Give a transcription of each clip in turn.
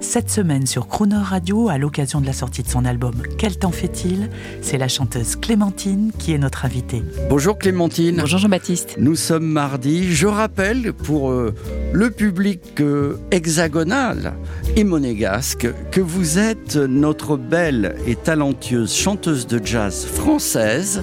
Cette semaine sur Croner Radio, à l'occasion de la sortie de son album Quel temps fait-il? C'est la chanteuse Clémentine qui est notre invitée. Bonjour Clémentine. Bonjour Jean-Baptiste. Nous sommes mardi. Je rappelle pour euh, le public euh, hexagonal et monégasque que vous êtes notre belle et talentueuse chanteuse de jazz française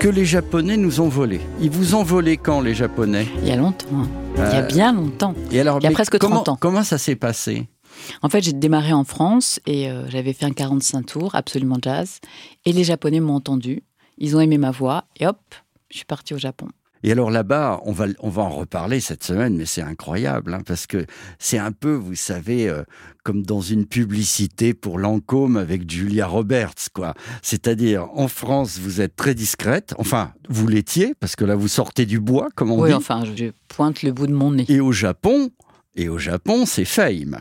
que les Japonais nous ont volée. Ils vous ont volé quand les Japonais? Il y a longtemps. hein. Il y a Euh, bien longtemps. Et alors, Il y a presque comment, 30 ans. Comment ça s'est passé? En fait, j'ai démarré en France et euh, j'avais fait un 45 tours, absolument jazz. Et les Japonais m'ont entendu. Ils ont aimé ma voix et hop, je suis partie au Japon. Et alors là-bas, on va, on va en reparler cette semaine, mais c'est incroyable, hein, parce que c'est un peu, vous savez, euh, comme dans une publicité pour Lancôme avec Julia Roberts, quoi. C'est-à-dire, en France, vous êtes très discrète, enfin, vous l'étiez, parce que là, vous sortez du bois, comme on oui, dit. enfin, je pointe le bout de mon nez. Et au Japon, et au Japon, c'est fame.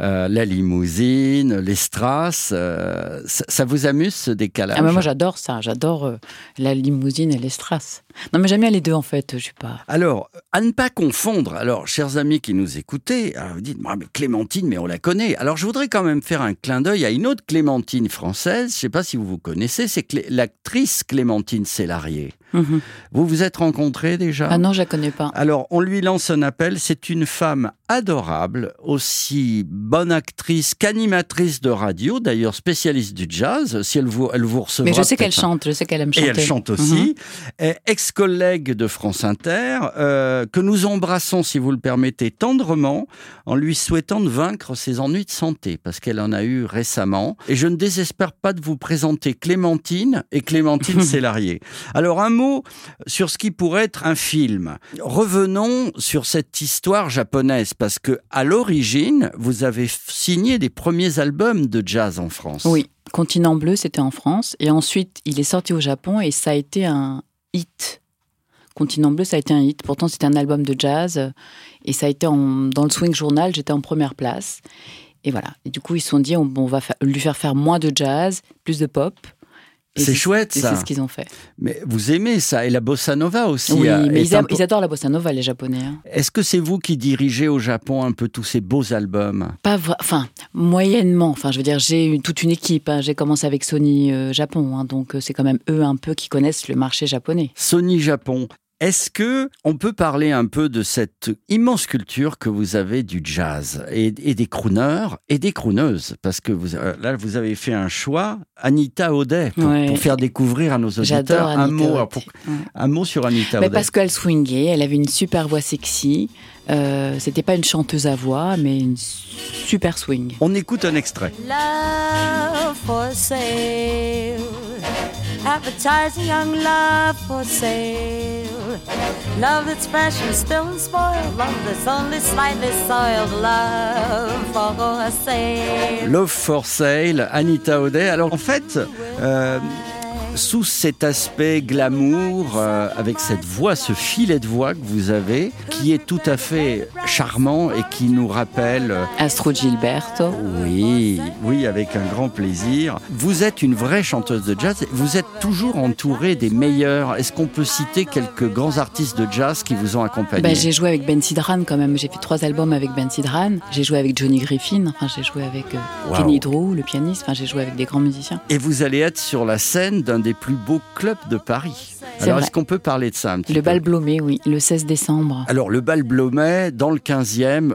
Euh, la limousine, les strass, euh, ça, vous amuse ce décalage? Ah, moi, j'adore ça. J'adore euh, la limousine et les strass. Non, mais j'aime bien les deux, en fait. Je suis pas. Alors, à ne pas confondre, alors, chers amis qui nous écoutez, alors vous dites, Ah, mais Clémentine, mais on la connaît. Alors, je voudrais quand même faire un clin d'œil à une autre Clémentine française, je ne sais pas si vous vous connaissez, c'est Clé- l'actrice Clémentine Sélarié. Mhm. Vous vous êtes rencontrés déjà? Ah non, je la connais pas. alors, on lui lance un appel. C'est une femme adorable, aussi bonne actrice qu'animatrice de radio, d'ailleurs spécialiste du jazz. Si elle vous, elle vous recevra. mais je sais qu'elle chante. Je sais qu'elle aime et chanter. elle chante Mhm. aussi. Euh, Ex-collègue de France Inter, euh, que nous embrassons, si vous le permettez, tendrement, en lui souhaitant de vaincre ses ennuis de santé, parce qu'elle en a eu récemment. Et je ne désespère pas de vous présenter Clémentine et Clémentine Sélarié. Alors, un mot sur ce qui pourrait être un film. Revenons sur cette histoire japonaise, parce que à l'origine, vous avez signé des premiers albums de jazz en France. Oui, Continent Bleu, c'était en France. Et ensuite, il est sorti au Japon et ça a été un hit. Continent Bleu, ça a été un hit. Pourtant, c'était un album de jazz. Et ça a été dans le Swing Journal, j'étais en première place. Et voilà. Et du coup, ils se sont dit, on, va lui faire faire moins de jazz, plus de pop. C'est chouette, et ça. C'est ce qu'ils ont fait. Mais vous aimez ça, et la bossa nova aussi. oui, euh, mais ils, a- adorent la bossa nova, les Japonais. hein. Est-ce que c'est vous qui dirigez au Japon un peu tous ces beaux albums? Pas enfin, moyennement. Enfin, je veux dire, j'ai toute une équipe. hein. J'ai commencé avec Sony euh, Japon, hein. donc euh, c'est quand même eux un peu qui connaissent le marché japonais. Sony Japon. Est-ce que on peut parler un peu de cette immense culture que vous avez du jazz et, et des crooners et des crooneuses? Parce que vous, euh, là, vous avez fait un choix, Anita O'Day, pour, Ouais. pour faire découvrir à nos auditeurs un mot, pour- Ouais. un mot sur Anita O'Day. parce qu'elle swingait, elle avait une super voix sexy. Euh, C'était pas une chanteuse à voix, mais une super swing. On écoute un extrait. Love for sale. Young love for sale. Love that's fresh and still unspoiled. Love that's only slightly soiled. Love for sale. Love for Sale, Anita O'Day. Alors en fait, euh, sous cet aspect glamour, euh, avec cette voix, ce filet de voix que vous avez, qui est tout à fait charmant et qui nous rappelle, euh, Astro Gilberto. oui, oui, avec un grand plaisir. Vous êtes une vraie chanteuse de jazz. Vous êtes toujours entourée des meilleurs. Est-ce qu'on peut citer quelques grands artistes de jazz qui vous ont accompagné Bah, j'ai joué avec Ben Sidran quand même. J'ai fait trois albums avec Ben Sidran. J'ai joué avec Johnny Griffin. Enfin, j'ai joué avec euh, Wow. Kenny Drew, le pianiste. Enfin, j'ai joué avec des grands musiciens. Et vous allez être sur la scène d'un des plus beaux clubs de Paris. C'est Alors, est-ce qu'on peut parler de ça un petit Le peu bal Blomé, oui, le 16 décembre. Alors, le bal Blomet, dans le 15e,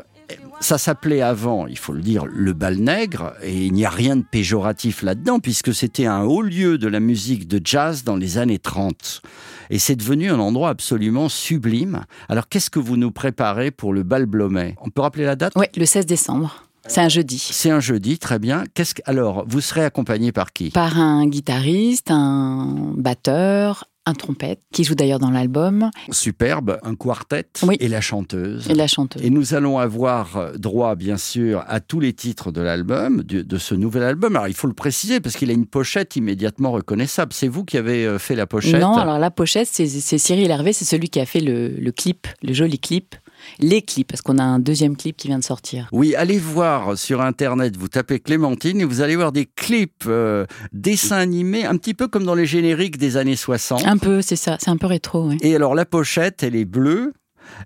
ça s'appelait avant, il faut le dire, le bal nègre, et il n'y a rien de péjoratif là-dedans, puisque c'était un haut lieu de la musique de jazz dans les années 30. Et c'est devenu un endroit absolument sublime. Alors, qu'est-ce que vous nous préparez pour le bal Blomet On peut rappeler la date? Oui, le 16 décembre. C'est un jeudi. C'est un jeudi, très bien. Qu'est-ce que... Alors, vous serez accompagné par qui? Par un guitariste, un batteur un trompette, qui joue d'ailleurs dans l'album, Superbe, un quartet Oui. et la chanteuse. et la chanteuse. Et nous allons avoir droit, bien sûr, à tous les titres de l'album, de, de ce nouvel album. Alors, il faut le préciser parce qu'il a une pochette immédiatement reconnaissable. C'est vous qui avez euh, fait la pochette? Non, alors la pochette, c'est c'est Cyril Hervé, c'est celui qui a fait le, le clip, le joli clip, les clips, parce qu'on a un deuxième clip qui vient de sortir. Oui, allez voir sur Internet, vous tapez Clémentine et vous allez voir des clips, euh, dessins animés, un petit peu comme dans les génériques des années 60. Un peu, c'est ça, c'est un peu rétro. Et alors, la pochette, elle est bleue.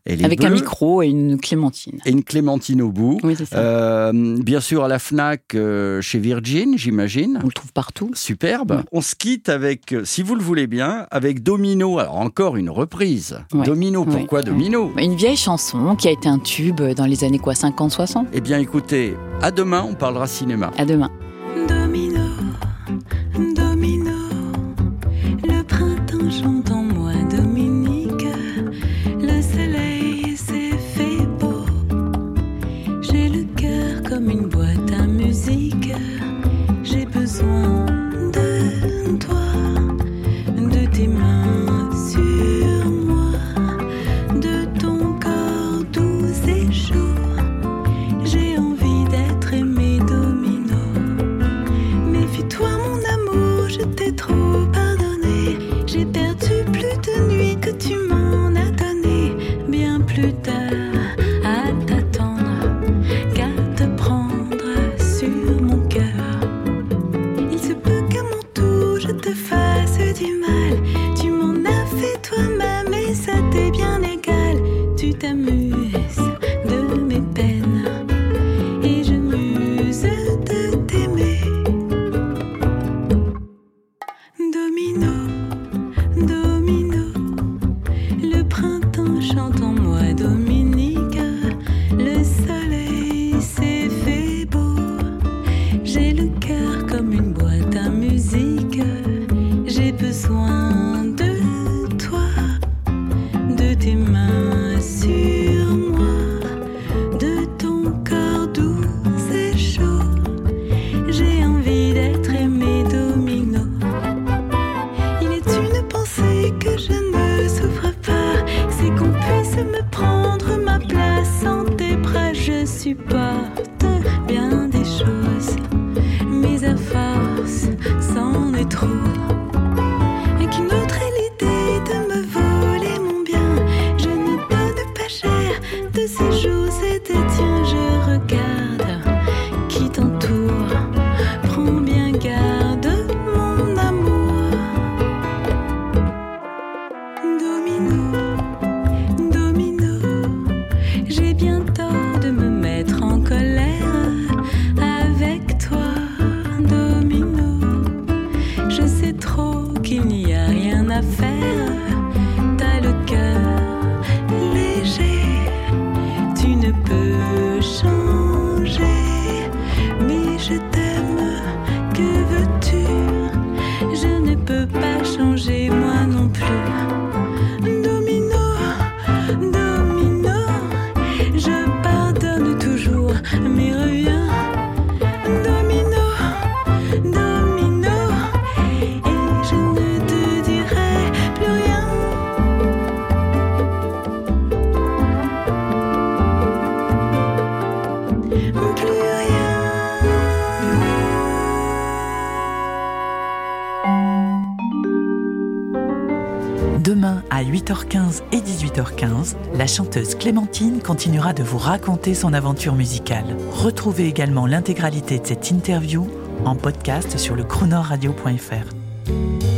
Elle est Avec un micro et une clémentine. Et une clémentine au bout. Oui, c'est ça. Euh, bien sûr, à la Fnac, euh, chez Virgin, j'imagine. On le trouve partout. Superbe. On se quitte avec, euh, si vous le voulez bien, avec Domino. Alors encore une reprise. Domino, pourquoi Domino? Une vieille chanson qui a été un tube dans les années quoi, 50-60 Eh bien écoutez, à demain, on parlera cinéma. À demain. Tu t'amuses a rien 8h15 et 18h15, la chanteuse Clémentine continuera de vous raconter son aventure musicale. Retrouvez également l'intégralité de cette interview en podcast sur le chronoradio.fr.